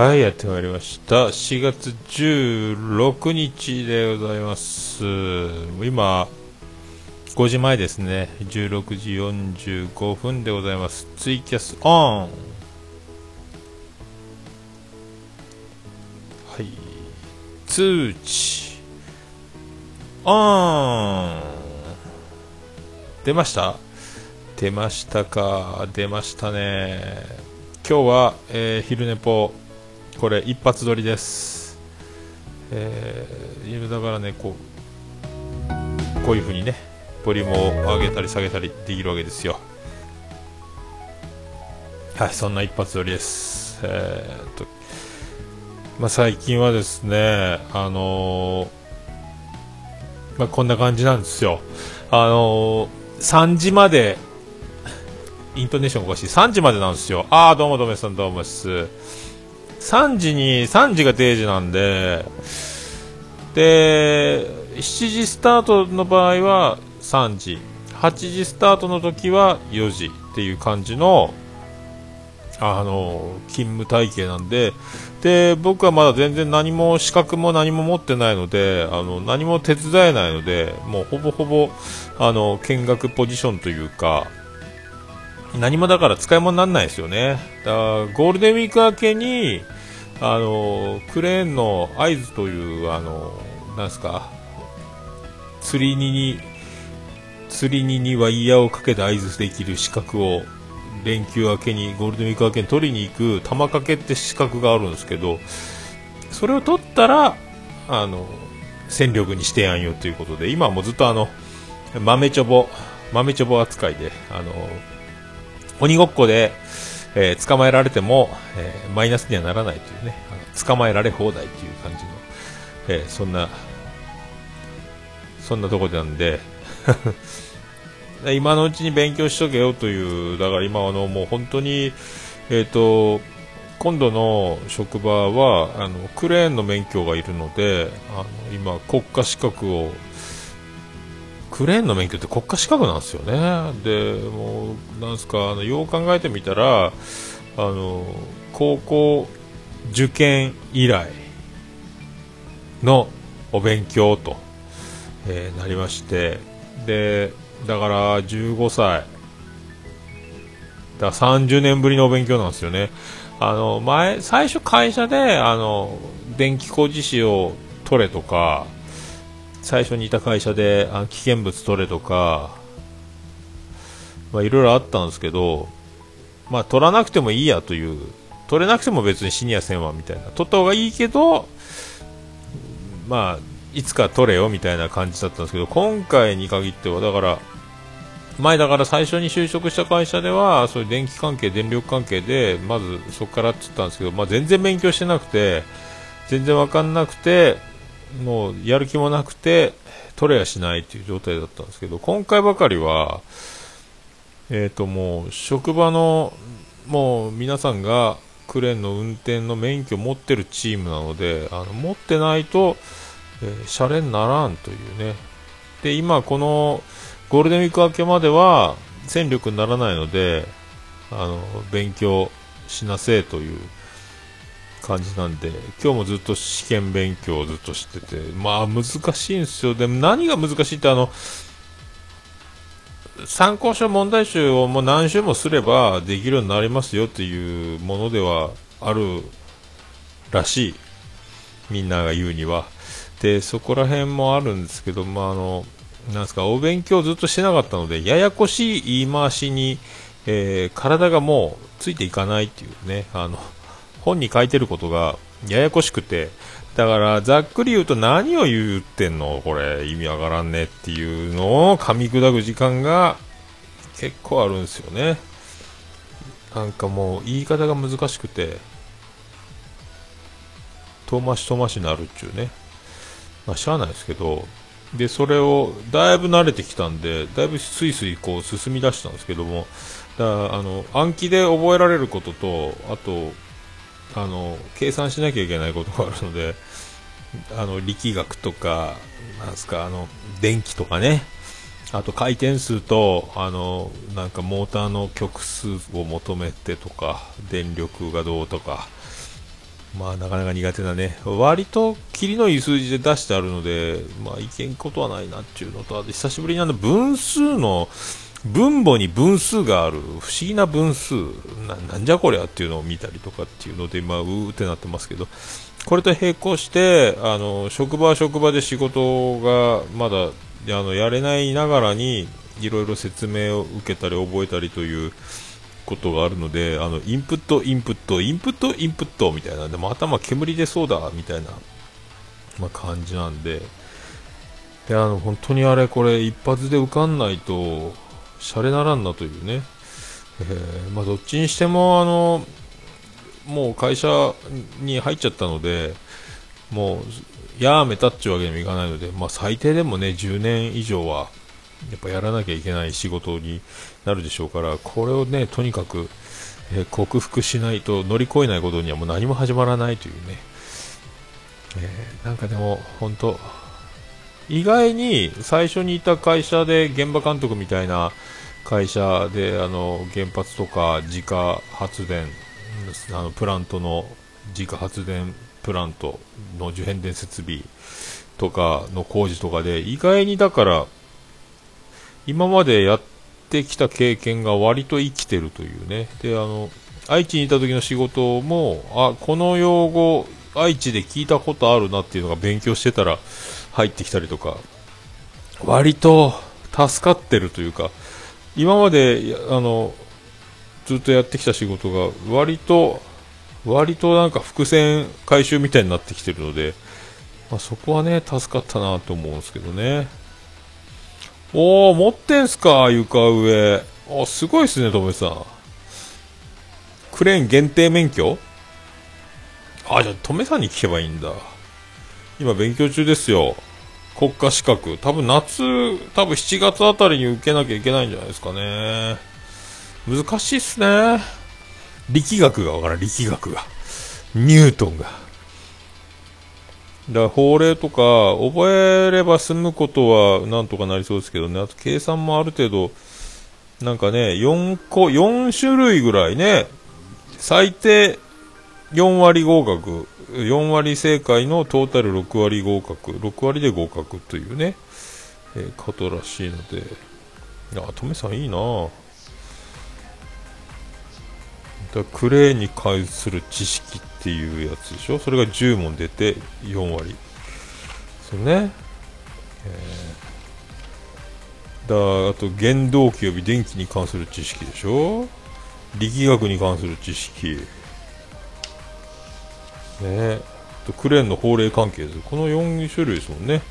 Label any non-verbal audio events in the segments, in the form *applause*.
はい、やってまいりました。4月16日でございます。今、5時前ですね。16時45分でございます。ツイキャスオンはい。通知オン出ました？出ましたか？出ましたね。今日は、えー昼寝ぽこれ一発撮りです、えー、だからねこうこういう風にねボリュームを上げたり下げたりできるわけですよ。はいそんな一発撮りです。えーっとまあ最近はですねあのーまあこんな感じなんですよ。あのー3時までイントネーションおかしい。3時までなんですよ。ああどうもどうもさんどうもです。3時に3時が定時なんでで7時スタートの場合は3時8時スタートの時は4時っていう感じのあの勤務体系なんでで僕はまだ全然何も資格も何も持ってないのであの何も手伝えないのでもうほぼほぼあの見学ポジションというか何もだから使い物にならないですよね。だゴールデンウィーク明けに、あの、クレーンの合図という、あの、なんすか、釣り荷に、釣り荷にワイヤーをかけて合図できる資格を、連休明けに、ゴールデンウィーク明けに取りに行く、玉掛けって資格があるんですけど、それを取ったら、あの、戦力にしてやんよということで、今はもうずっとあの、豆ちょぼ、豆ちょぼ扱いで、あの、鬼ごっこで、えー捕まえられても、えーマイナスにはならないというね、あの捕まえられ放題という感じの、えーそんな、そんなとこなんで、*laughs* 今のうちに勉強しとけよという、だから今あの、もう本当に、えっ、と、今度の職場は、あの、クレーンの免許がいるので、あの、今、国家資格をクレーンの免許って国家資格なんですよね。で、もう、なんすか、あの、よう考えてみたら、あの、高校受験以来のお勉強と、えーなりまして、で、だから15歳、だ30年ぶりのお勉強なんですよね。あの、前、最初会社で、あの、電気工事士を取れとか、最初にいた会社であ危険物取れとか、まあ、いろいろあったんですけど、まあ、取らなくてもいいやという、取れなくても別に死にやせんわみたいな、取った方がいいけど、まあ、いつか取れよみたいな感じだったんですけど、今回に限っては、だから、前だから最初に就職した会社では、そういう電気関係、電力関係で、まずそこからって言ったんですけど、まあ、全然勉強してなくて、全然わかんなくて、もうやる気もなくて取れやしないという状態だったんですけど今回ばかりは、えー、ともう職場のもう皆さんがクレーンの運転の免許を持ってるチームなのであの持ってないと、えー、シャレにならんというね。で今このゴールデンウィーク明けまでは戦力にならないのであの勉強しなせえという感じなんで今日もずっと試験勉強をずっとしててまあ難しいんですよ。でも何が難しいってあの参考書問題集をもう何週もすればできるようになりますよっていうものではあるらしい。みんなが言うには。でそこら辺もあるんですけどまああのなんですかお勉強ずっとしてなかったのでややこしい言い回しに、えー体がもうついていかないっていうね。あの本に書いてることがややこしくてだからざっくり言うと何を言ってんの？これ意味わからんねっていうのを噛み砕く時間が結構あるんですよね。なんかもう言い方が難しくて遠回し遠回しになるっちゅうね。まあしゃあないですけどでそれをだいぶ慣れてきたんでだいぶスイスイこう進み出したんですけどもだからあの暗記で覚えられることとあとあの計算しなきゃいけないことがあるのであの力学とかなんすかあの電気とかね。あと回転数とあのなんかモーターの極数を求めてとか電力がどうとか。まあなかなか苦手なね、割とキリのいい数字で出してあるので、まあいけんことはないなっていうのと、あと久しぶりにあの分数の、分母に分数がある不思議な分数な、なんじゃこりゃっていうのを見たりとかっていうので、ま、うーってなってますけど、これと並行して、あの職場は職場で仕事がまだあのやれないながらに、いろいろ説明を受けたり覚えたりということがあるので、あのインプット、インプット、インプット、インプットみたいな、でも頭煙出そうだみたいな、まあ、感じなんで、であの本当にあれ、これ一発で受かんないと、シャレならんなというね、えー、まあ、どっちにしてもあのもう会社に入っちゃったので、もうやめたっちゅうわけにもいかないので、まあ、最低でもね10年以上はやっぱやらなきゃいけない仕事になるでしょうから、これをね、とにかく、えー、克服しないと乗り越えないことにはもう何も始まらないというね、えー、なんかでも本当、意外に最初にいた会社で現場監督みたいな会社であの原発とか自家発電あのプラントの自家発電プラントの受変電設備とかの工事とかで意外にだから今までやってきた経験が割と生きてるというね。で、あの、愛知にいた時の仕事も、あ、この用語、愛知で聞いたことあるなっていうのが勉強してたら入ってきたりとか、割と助かってるというか、今まで、あの、ずっとやってきた仕事が割と、割となんか伏線回収みたいになってきてるので、まあ、そこはね、助かったなと思うんですけどね。おー、持ってんすか、床上。あ、すごいっすね、ともさん。クレーン限定免許？あ、じゃあ、とめさんに聞けばいいんだ。今勉強中ですよ。国家資格。多分夏、多分7月あたりに受けなきゃいけないんじゃないですかね。難しいっすね。力学がわからん、力学が。ニュートンが。だから法令とか覚えれば済むことはなんとかなりそうですけどね、あと計算もある程度、なんかね、4個、4種類ぐらいね、最低4割合格、4割正解のトータル6割合格、6割で合格というね、えー、ことらしいので、あ、トメさんいいな。だクレーンに関する知識っていうやつでしょ？それが10問出て4割。そうね、えー、だあと原動機及び電気に関する知識でしょ？力学に関する知識。ね。とクレーンの法令関係です。この4種類ですもんね。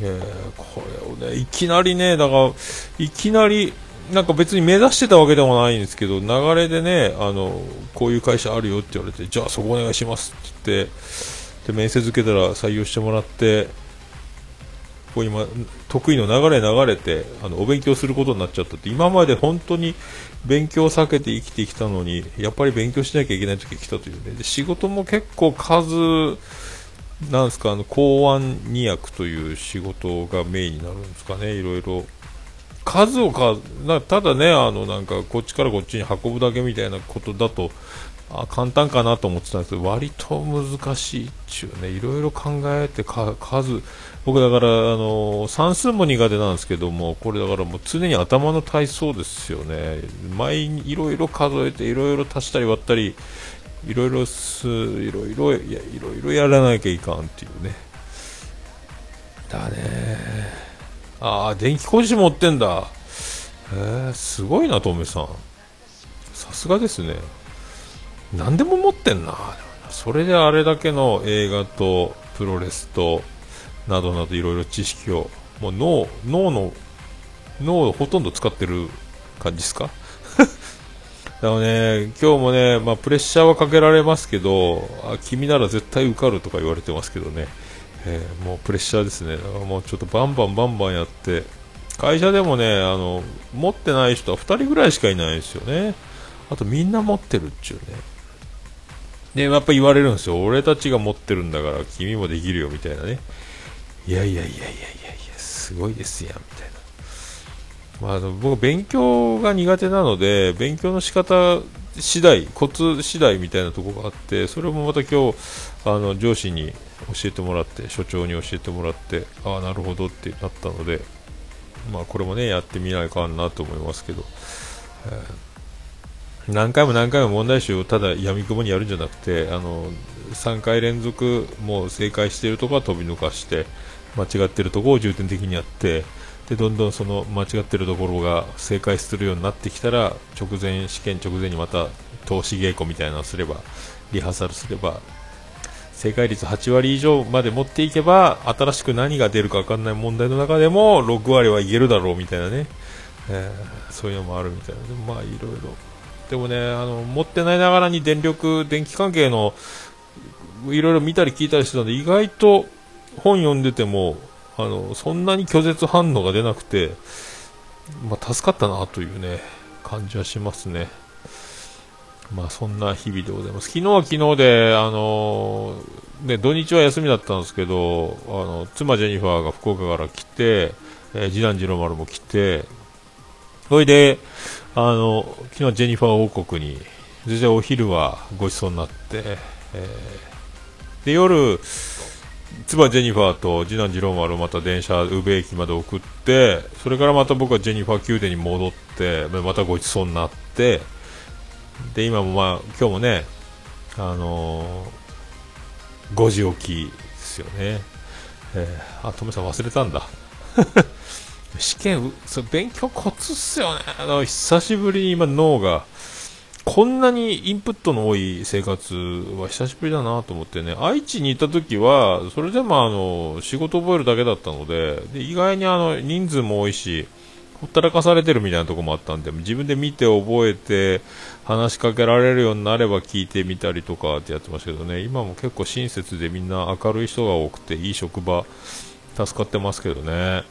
えー、これをねいきなりねだからいきなりなんか別に目指してたわけでもないんですけど、流れでね、あの、こういう会社あるよって言われて、じゃあそこお願いしますって言って、で、面接受けたら採用してもらって、こう今、得意の流れ流れて、あの、お勉強することになっちゃったって、今まで本当に勉強を避けて生きてきたのに、やっぱり勉強しなきゃいけない時が来たというね、で仕事も結構数、なんですか、あの、公安2役という仕事がメインになるんですかね、いろいろ。数をかなただねあのなんかこっちからこっちに運ぶだけみたいなことだとあ簡単かなと思ってたんですけど割と難しいっちゅうねいろいろ考えて数僕だからあの算数も苦手なんですけどもこれだからもう常に頭の体操ですよね毎にいろいろ数えていろいろ足したり割ったりいろいろすいろいろやいろいろやらなきゃいかんっていうねだねああ、電気工事持ってんだ。えー、すごいな、トメさん。さすがですね。何でも持ってんな。それであれだけの映画とプロレスとなどなどいろいろ知識を、もう脳、脳の、脳をほとんど使ってる感じですか？*laughs* だからね、今日もね、まあ、プレッシャーはかけられますけど、あ君なら絶対受かるとか言われてますけどね、えー、もうプレッシャーですね。だからもうちょっとバンバンバンバンやって、会社でもね、あの、持ってない人は2人ぐらいしかいないですよね。あとみんな持ってるっちゅうね。で、やっぱ言われるんですよ。俺たちが持ってるんだから君もできるよみたいなね。いやいやいやいやいやいや、すごいですやん、みたいな。まあ、僕、勉強が苦手なので、勉強の仕方次第コツ次第みたいなところがあってそれもまた今日あの上司に教えてもらって所長に教えてもらってああなるほどってなったのでまあこれもねやってみないかなと思いますけど、えー、何回も何回も問題集をただやみくもにやるんじゃなくてあの3回連続もう正解しているところは飛び抜かして間違っているところを重点的にやってでどんどんその間違っているところが正解するようになってきたら直前試験直前にまた投資稽古みたいなのをすればリハーサルすれば正解率8割以上まで持っていけば新しく何が出るか分かんない問題の中でも6割はいけるだろうみたいなね、えー、そういうのもあるみたいなでまあいろいろでもねあの持ってないながらに電力電気関係のいろいろ見たり聞いたりしてたんで意外と本読んでてもあのそんなに拒絶反応が出なくて、まあ、助かったなというね感じはしますね。まあそんな日々でございます。昨日は昨日で、あのね、土日は休みだったんですけど、あの妻ジェニファーが福岡から来て、えー、次男次郎丸も来て、それで、あの昨日ジェニファー王国に、全然お昼はごちそうになって、えー、で夜、妻ジェニファーと次男次郎丸をまた電車、宇部駅まで送って、それからまた僕はジェニファー宮殿に戻って、またごちそうになって、で今もまあ今日もね、あのー、5時起きですよね、えー、あトメさん忘れたんだ。試験そ勉強コツっすよね。あの久しぶりに今脳がこんなにインプットの多い生活は久しぶりだなと思ってね。愛知にいた時はそれでもあの仕事覚えるだけだったのでで意外にあの人数も多いしほったらかされてるみたいなとこもあったんで自分で見て覚えて話しかけられるようになれば聞いてみたりとかってやってましたけどね。今も結構親切でみんな明るい人が多くていい職場助かってますけどね。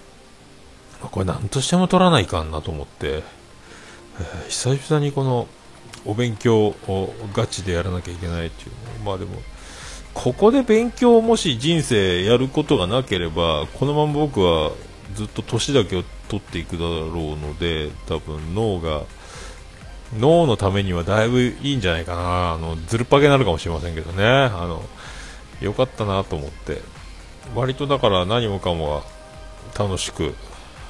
これ何としても取らないかんなと思って、えー、久々にこのお勉強をガチでやらなきゃいけないっていう。まあでもここで勉強をもし人生やることがなければこのまま僕はずっと年だけを取っていくだろうので多分脳が脳のためにはだいぶいいんじゃないかな。あのずるっぱげになるかもしれませんけどね。あのよかったなと思って。割とだから何もかもが楽しく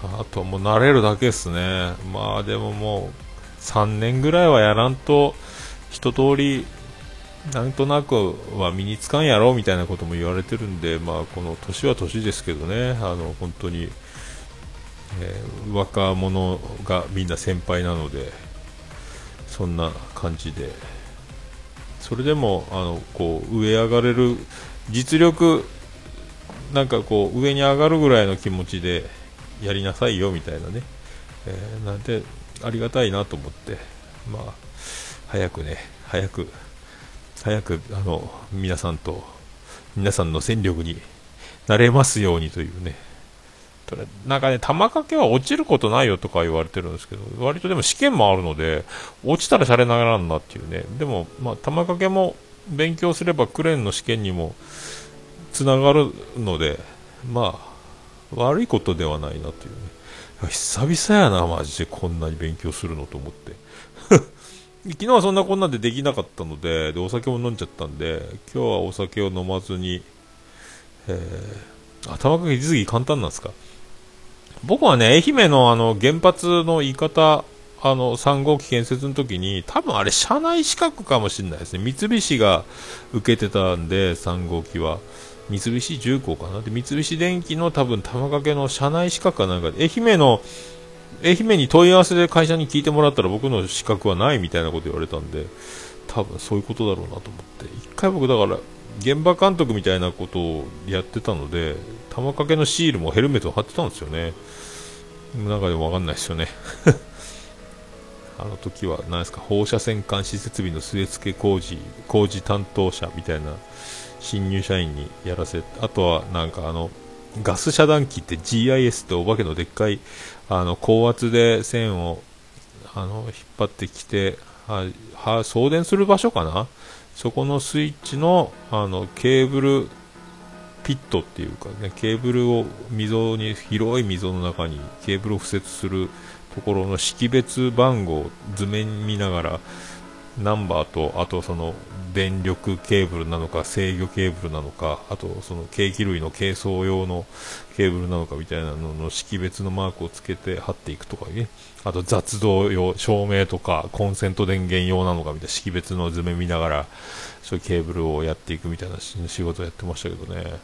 あともう慣れるだけですね。まあでももう3年ぐらいはやらんと一通りなんとなくは身につかんやろみたいなことも言われてるんで、まあ、この年は年ですけどね、あの本当にえー、若者がみんな先輩なのでそんな感じで。それでもあのこう上上がれる実力なんかこう上に上がるぐらいの気持ちでやりなさいよみたいなね、えー、なんでありがたいなと思って。まあ早くね早く早くあの皆さんと皆さんの戦力になれますようにというね。なんかね、玉掛けは落ちることないよとか言われてるんですけど、割とでも試験もあるので、落ちたらシャレながらんなっていうね。でも、まあ、玉掛けも勉強すればクレーンの試験にもつながるので、まあ、悪いことではないなというね。久々やな、マジでこんなに勉強するのと思って。*laughs* 昨日はそんなこんなんでできなかったので、で、お酒も飲んじゃったんで、今日はお酒を飲まずに、えー、頭掛け実技簡単なんですか僕はね、愛媛のあの原発の言い方、あの3号機建設の時に、多分あれ、社内資格かもしれないですね、三菱が受けてたんで、3号機は。三菱重工かな？で三菱電機の多分玉掛けの社内資格かなんかで愛媛の愛媛に問い合わせで会社に聞いてもらったら僕の資格はないみたいなこと言われたんで多分そういうことだろうなと思って。一回僕だから現場監督みたいなことをやってたので玉掛けのシールもヘルメットを貼ってたんですよね。なんかでも分かんないですよね。*laughs* あの時は何ですか放射線監視設備の据え付け工事工事担当者みたいな新入社員にやらせあとはなんかあのガス遮断機って GIS ってお化けのでっかいあの高圧で線をあの引っ張ってきてはは送電する場所かな？そこのスイッチのあのケーブルピットっていうかねケーブルを溝に広い溝の中にケーブルを敷設するところの識別番号図面見ながらナンバーと、あとその電力ケーブルなのか制御ケーブルなのかあとその計器類の軽装用のケーブルなのかみたいなのの識別のマークをつけて貼っていくとかね。あと雑動用照明とかコンセント電源用なのかみたいな識別の図面見ながらそういうケーブルをやっていくみたいな仕事をやってましたけどね。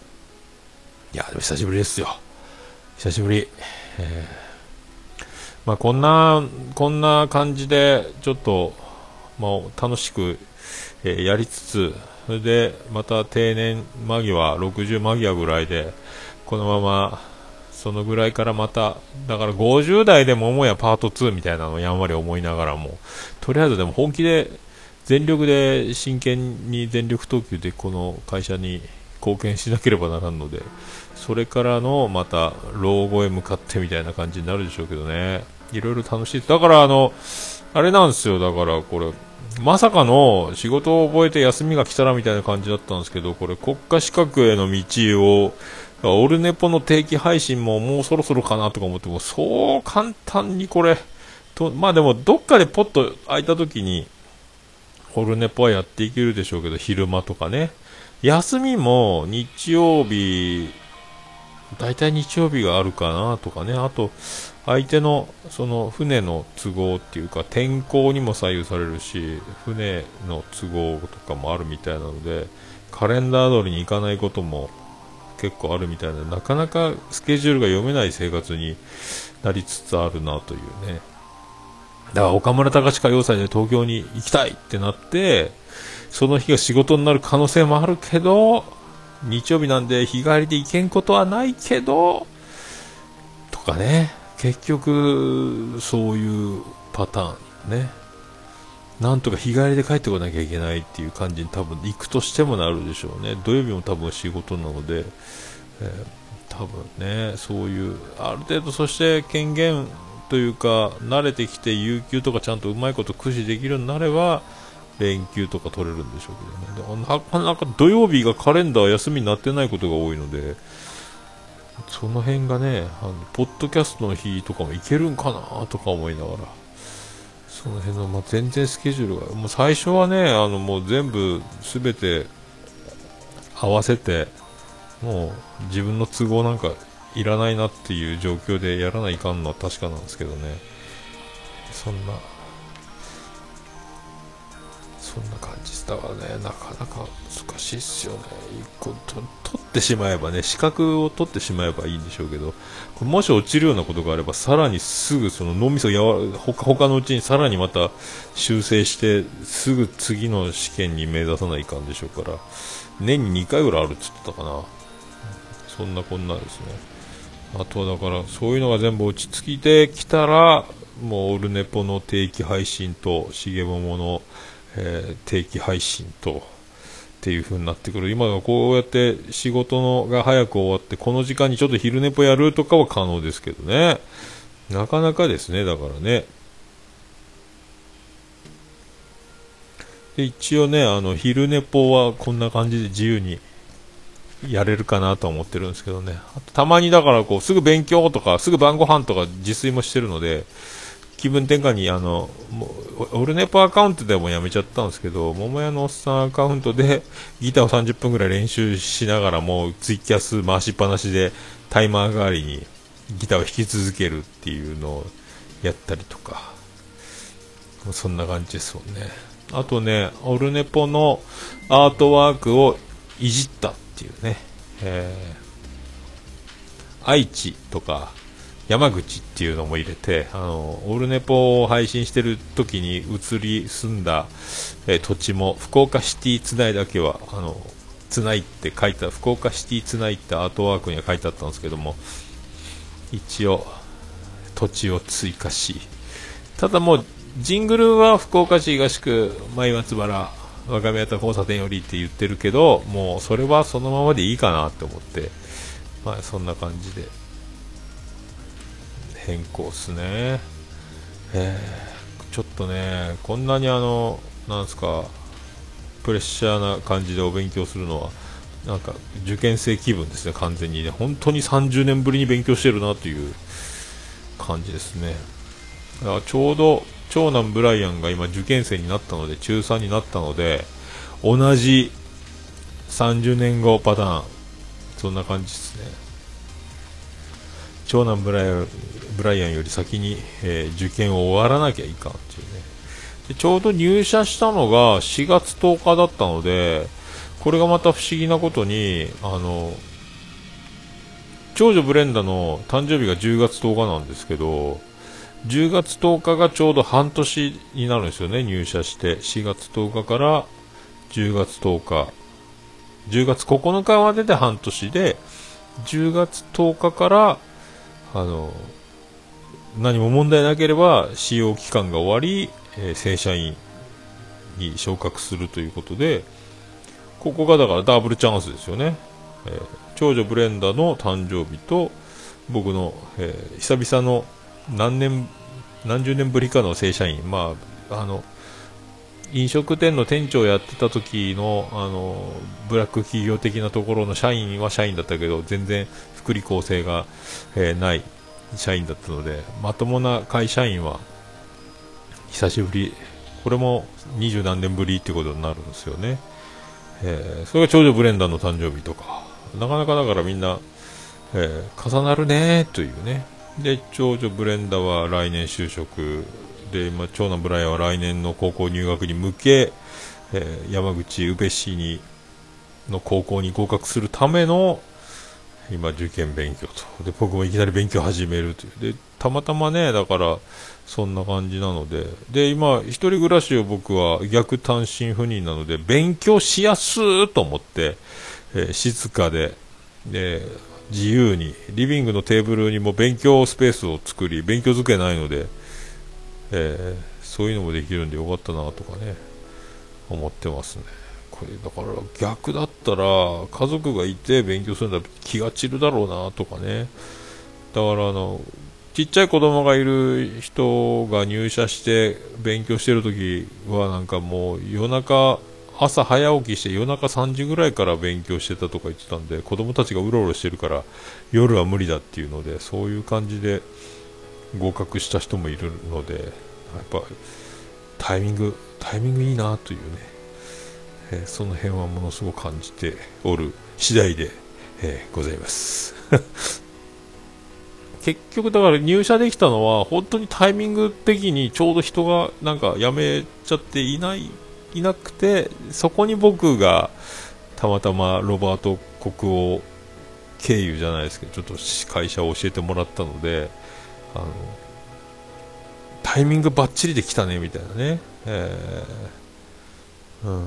いやでも久しぶりですよ。久しぶり、えー、まあ、こんなこんな感じでちょっと、まあ、楽しくえー、やりつつ、それでまた定年間際、60間際ぐらいで、このまま、そのぐらいからまた、だから50代でももやパート2みたいなのをやんわり思いながらも、とりあえずでも本気で、全力で真剣に全力投球でこの会社に貢献しなければならんので、それからのまた老後へ向かってみたいな感じになるでしょうけどね、いろいろ楽しい。だからあの、あれなんですよ、だからこれ、まさかの仕事を覚えて休みが来たらみたいな感じだったんですけど、これ国家資格への道を、オルネポの定期配信ももうそろそろかなとか思っても、そう簡単にこれ、と *laughs* まあでもどっかでポッと空いた時に、オルネポはやっていけるでしょうけど、昼間とかね。休みも日曜日、大体日曜日があるかなとかね。あと、相手のその船の都合っていうか天候にも左右されるし船の都合とかもあるみたいなのでカレンダー通りに行かないことも結構あるみたいな。なかなかスケジュールが読めない生活になりつつあるなというね。だから岡村隆史歌謡祭で東京に行きたいってなってその日が仕事になる可能性もあるけど日曜日なんで日帰りで行けんことはないけどとかね。結局そういうパターンね。なんとか日帰りで帰ってこなきゃいけないっていう感じに多分行くとしてもなるでしょうね。土曜日も多分仕事なので、えー、多分ねそういうある程度そして権限というか慣れてきて有給とかちゃんとうまいこと駆使できるようになれば連休とか取れるんでしょうけどね。なかなか土曜日がカレンダー休みになってないことが多いのでその辺がね、あのポッドキャストの日とかもいけるんかなとか思いながら、その辺の、まあ、全然スケジュールが、もう最初はね、あのもう全部すべて合わせて、もう自分の都合なんかいらないなっていう状況でやらないかんのは確かなんですけどね、そんなそんな感じだからね、なかなか難しいっすよね。個取ってしまえばね、資格を取ってしまえばいいんでしょうけど、もし落ちるようなことがあれば、さらにすぐその脳みそやわ他のうちにさらにまた修正して、すぐ次の試験に目指さないかんでしょうから、年に2回ぐらいあるって言ってたかな。そんなこんなですね。あとはだから、そういうのが全部落ち着いてきたら、もうオルネポの定期配信と、しげもものえー、定期配信とっていう風になってくる。今はこうやって仕事のが早く終わってこの時間にちょっと昼寝ぽやるとかは可能ですけどね。なかなかですねだからね。で一応ねあの昼寝ぽはこんな感じで自由にやれるかなと思ってるんですけどね。たまにだからこうすぐ勉強とかすぐ晩ご飯とか自炊もしてるので気分転換にあのオルネポアカウントでもやめちゃったんですけど桃屋のおっさんアカウントでギターを30分ぐらい練習しながらもうツイキャス回しっぱなしでタイマー代わりにギターを弾き続けるっていうのをやったりとか。そんな感じですもんね。あとねオルネポのアートワークをいじったっていうね、えー、愛知とか山口っていうのも入れてあのオールネポを配信してる時に移り住んだ、え、土地も福岡シティつないだけはあのつないって書いた福岡シティつないってアートワークには書いてあったんですけども一応土地を追加しただもうジングルは福岡市東区前松原若宮田交差点よりって言ってるけどもうそれはそのままでいいかなって思ってまあそんな感じで。変更っすね。えー、ちょっとね、こんなにあの、なんすか、プレッシャーな感じでお勉強するのは、なんか受験生気分ですね、完全にね。本当に30年ぶりに勉強してるなという感じですね。だちょうど長男ブライアンが今受験生になったので中3になったので同じ30年後パターンそんな感じですね長男ブライアンブライアンより先に、えー、受験を終わらなきゃいかんっていうね。でちょうど入社したのが4月10日だったのでこれがまた不思議なことにあの長女ブレンダの誕生日が10月10日なんですけど10月10日がちょうど半年になるんですよね入社して。4月10日から10月10日。10月9日までで半年で10月10日からあの何も問題なければ使用期間が終わり、えー、正社員に昇格するということでここがだからダブルチャンスですよね、えー、長女ブレンダの誕生日と僕の、えー、久々の何年何十年ぶりかの正社員。まああの飲食店の店長やってた時のあのブラック企業的なところの社員は社員だったけど全然福利厚生が、えー、ない社員だったのでまともな会社員は久しぶり。これも二十何年ぶりっていうことになるんですよね、えー、それが長女ブレンダーの誕生日とか。なかなかだからみんな、えー、重なるねというね。で長女ブレンダーは来年就職。で今長男ブライアンは来年の高校入学に向け、えー、山口宇部市にの高校に合格するための今受験勉強と。で僕もいきなり勉強始めるという。でたまたまねだからそんな感じなので。で今一人暮らしを僕は逆単身赴任なので勉強しやすーと思って、えー、静かでで自由にリビングのテーブルにも勉強スペースを作り勉強机ないので、えー、そういうのもできるんでよかったなとかね思ってますね。これだから逆だったら家族がいて勉強するんだ気が散るだろうなとかね。だからあのちっちゃい子供がいる人が入社して勉強してる時はなんかもう夜中朝早起きして夜中3時ぐらいから勉強してたとか言ってたんで子供たちがうろうろしてるから夜は無理だっていうのでそういう感じで合格した人もいるのでやっぱタイミングタイミングいいなというねえー、その辺はものすごく感じておる次第で、えー、ございます。*laughs* 結局だから入社できたのは本当にタイミング的にちょうど人がなんか辞めちゃっていないいなくてそこに僕がたまたまロバート国王経由じゃないですけどちょっと会社を教えてもらったのであのタイミングばっちりで来たねみたいなね、えーうん、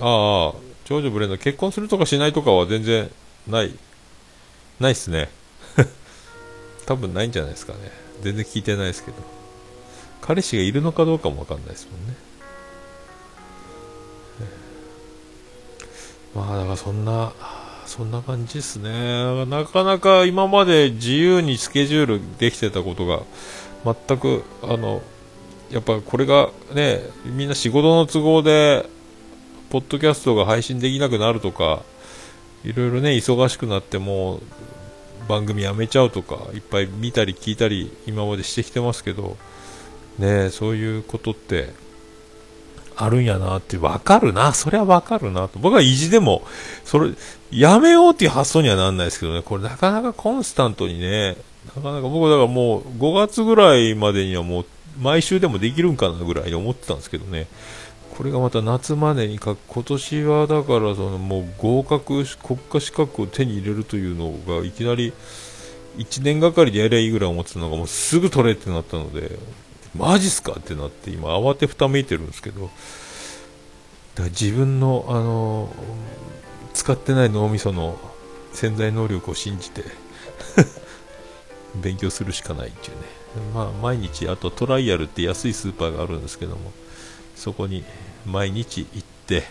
ああ、長女ブレンダー、結婚するとかしないとかは全然ない、ないっすね。*laughs* 多分ないんじゃないですかね。全然聞いてないですけど。彼氏がいるのかどうかもわかんないですもんね。まあ、だからそんな、そんな感じですね。なかなか今まで自由にスケジュールできてたことが、全く、あの、やっぱこれがね、みんな仕事の都合で、ポッドキャストが配信できなくなるとか、いろいろね、忙しくなっても番組やめちゃうとか、いっぱい見たり聞いたり今までしてきてますけど、ね、そういうことってあるんやなってわかるな、それはわかるなと。僕は意地でも、それ、やめようっていう発想にはなんないですけどね、これなかなかコンスタントにね、なかなか僕だからもう5月ぐらいまでにはもう毎週でもできるんかなぐらいに思ってたんですけどね、これがまた夏までにか今年はだからそのもう合格国家資格を手に入れるというのがいきなり1年がかりでやりゃいいぐらい思ってたのがもうすぐ取れってなったので。マジっすか？ってなって今慌てふためいてるんですけど。だから自分のあの使ってない脳みその潜在能力を信じて *laughs* 勉強するしかないっていうね。まあ毎日あとトライアルって安いスーパーがあるんですけどもそこに毎日行って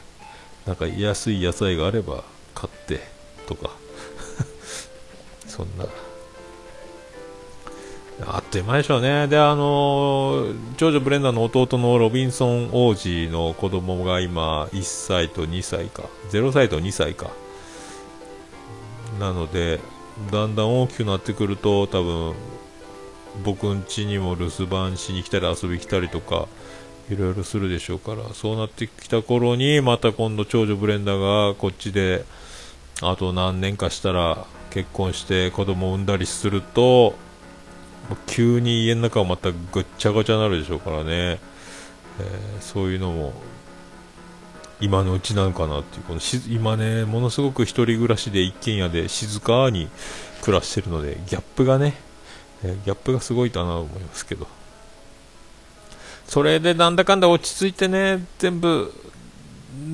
なんか安い野菜があれば買ってとか。*laughs* そんなあっという間でしょうね。であの長女ブレンダーの弟のロビンソン王子の子供が今1歳と2歳か。0歳と2歳か。なのでだんだん大きくなってくると多分僕ん家にも留守番しに来たり遊び来たりとかいろいろするでしょうから。そうなってきた頃にまた今度長女ブレンダーがこっちであと何年かしたら結婚して子供を産んだりすると急に家の中はまたぐっちゃぐちゃになるでしょうからね、えー、そういうのも今のうちなのかなっていう。この今ねものすごく1人暮らしで一軒家で静かに暮らしてるのでギャップがね、えー、ギャップがすごいかなと思いますけど。それでなんだかんだ落ち着いてね全部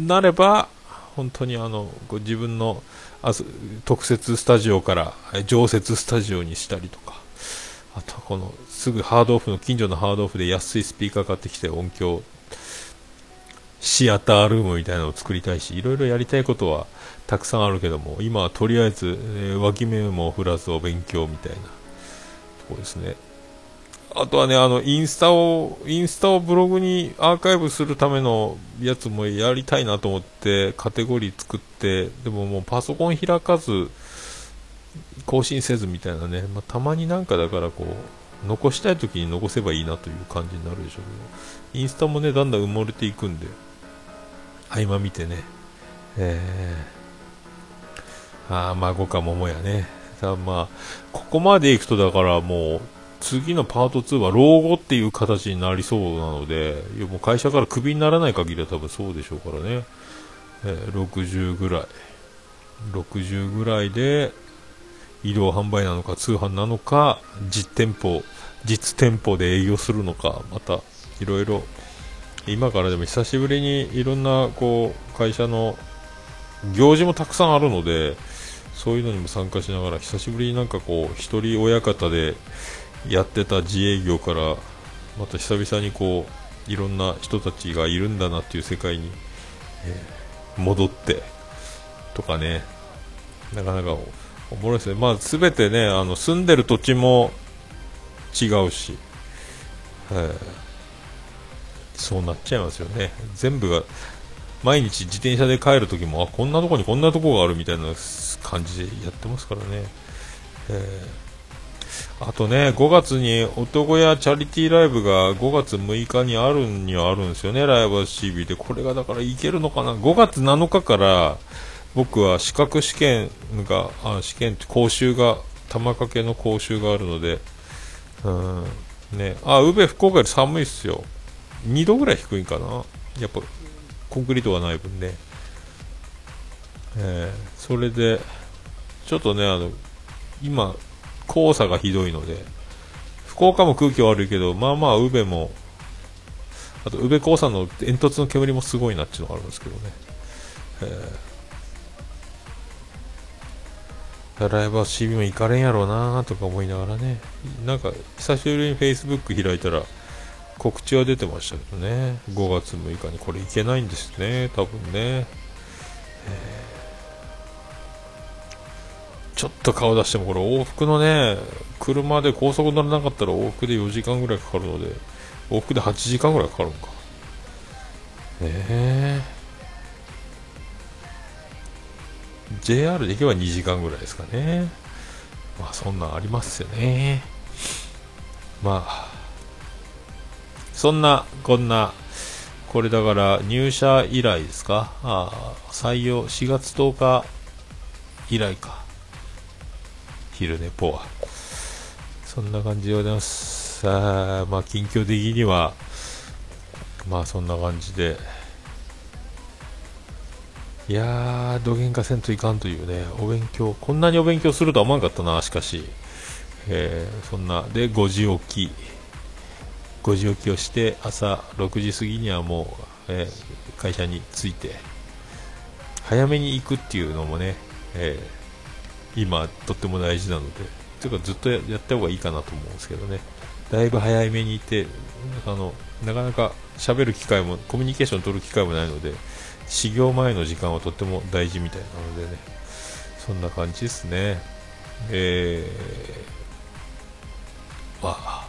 なれば本当にあの自分の特設スタジオから常設スタジオにしたりとか。あとこのすぐハードオフの近所のハードオフで安いスピーカー買ってきて音響シアタールームみたいなのを作りたいしいろいろやりたいことはたくさんあるけども今はとりあえず、えー、脇目も振らずお勉強みたいなとこですね。あとはねあのインスタをインスタをブログにアーカイブするためのやつもやりたいなと思ってカテゴリー作ってでももうパソコン開かず更新せずみたいなね、まあ、たまになんかだからこう残したい時に残せばいいなという感じになるでしょうけどインスタもねだんだん埋もれていくんで合間見てね、えー、ああ、孫か桃やね。さまあ、ここまで行くとだからもう、次のパート2は老後っていう形になりそうなので、いやもう会社からクビにならない限りは多分そうでしょうからね。えー、60ぐらい。60ぐらいで、移動販売なのか通販なのか、実店舗、実店舗で営業するのか、また、いろいろ今からでも久しぶりにいろんなこう会社の行事もたくさんあるのでそういうのにも参加しながら久しぶりになんかこう一人親方でやってた自営業からまた久々にこういろんな人たちがいるんだなっていう世界に、え、戻ってとかねなかなかおもろいですね、まあ、全てねあの住んでる土地も違うし、えそうなっちゃいますよね。全部が毎日自転車で帰るときもあこんなとこにこんなとこがあるみたいな感じでやってますからね、えー、あとね5月に男屋チャリティーライブが5月6日にあるにはあるんですよねライブ CB で。これがだからいけるのかな。5月7日から僕は資格試験があ試験って講習が玉掛けの講習があるのでうんね。あ宇部福岡より寒いっすよ。2度ぐらい低いかな。やっぱコンクリートがない分ね、えー、それでちょっとねあの今黄砂がひどいので福岡も空気悪いけどまあまあ宇部もあと宇部黄砂の煙突の煙もすごいなっていうのがあるんですけどね、えー、ライブは CB も行かれんやろうなとか思いながらね。なんか久しぶりに Facebook 開いたら告知は出てましたけどね。5月6日にこれいけないんですね。多分ね、ちょっと顔出してもこれ往復のね車で高速乗らなかったら往復で4時間ぐらいかかるので往復で8時間ぐらいかかるのか。ねえ。JR で行けば2時間ぐらいですかねまあそんなんありますよねまあそんな、こんな、これだから入社以来ですか？あ採用4月10日以来か。昼寝ぽは。そんな感じでございます。あまあ、近況的には、まあ、そんな感じで。いやー、どげんかせんといかんというね、お勉強、こんなにお勉強するとは思わなかったな、しかし。えー、そんな、で、5時起き。5時起きをして朝6時過ぎにはもう、えー、会社に着いて早めに行くっていうのもね、えー、今とっても大事なのでというかずっとやった方がいいかなと思うんですけどねだいぶ早めに行ってあのなかなか喋る機会もコミュニケーション取る機会もないので始業前の時間はとっても大事みたいなのでね。そんな感じですね。えー、まあ。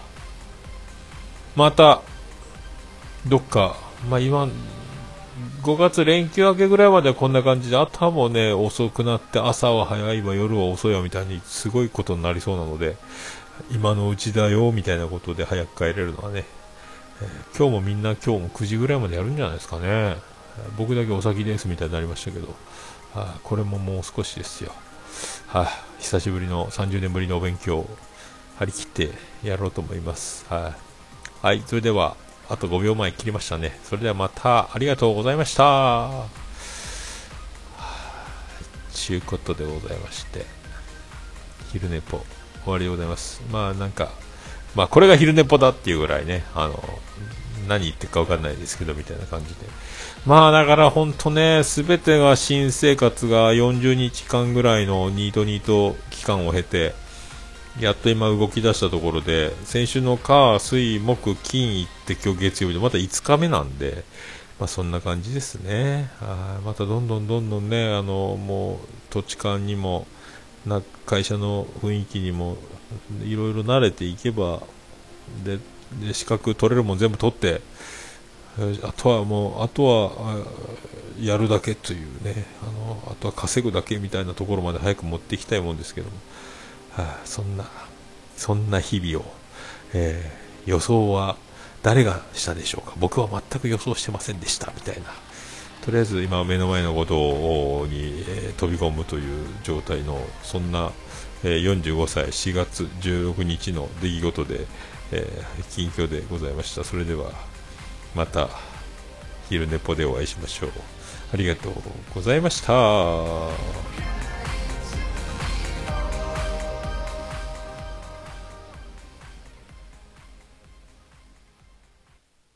また、どっか、まあ今、5月連休明けぐらいまではこんな感じで、朝もね、遅くなって、朝は早いわ、夜は遅いわみたいに、すごいことになりそうなので、今のうちだよみたいなことで早く帰れるのはね、えー、今日もみんな今日も9時ぐらいまでやるんじゃないですかね。僕だけお先ですみたいになりましたけど、はあ、これももう少しですよ、はあ、久しぶりの30年ぶりのお勉強張り切ってやろうと思います、はい、はい、それではあと5秒前切りましたね。それではまたありがとうございました、はあ、うことでございまして昼寝ぽ終わりでございます。まあなんかまあこれが昼寝ぽだっていうぐらいねあの何言ってるか分かんないですけどみたいな感じで。まあだから本当ね全てが新生活が40日間ぐらいのニートニート期間を経てやっと今動き出したところで先週の火水木金行って今日月曜日でまた5日目なんでまあそんな感じですね。あまたどんどんどんどんねあのもう土地勘にもな会社の雰囲気にもいろいろ慣れていけばでで資格取れるもん全部取ってあとはもうあとはやるだけというね。あのあとは稼ぐだけみたいなところまで早く持っていきたいもんですけども、はあ、そんなそんな日々を、えー、予想は誰がしたでしょうか。僕は全く予想してませんでした。みたいな。とりあえず今目の前のことに、えー、飛び込むという状態のそんな、えー、45歳4月16日の出来事で、え、近況でございました。それではまた昼寝ぽでお会いしましょう。ありがとうございました。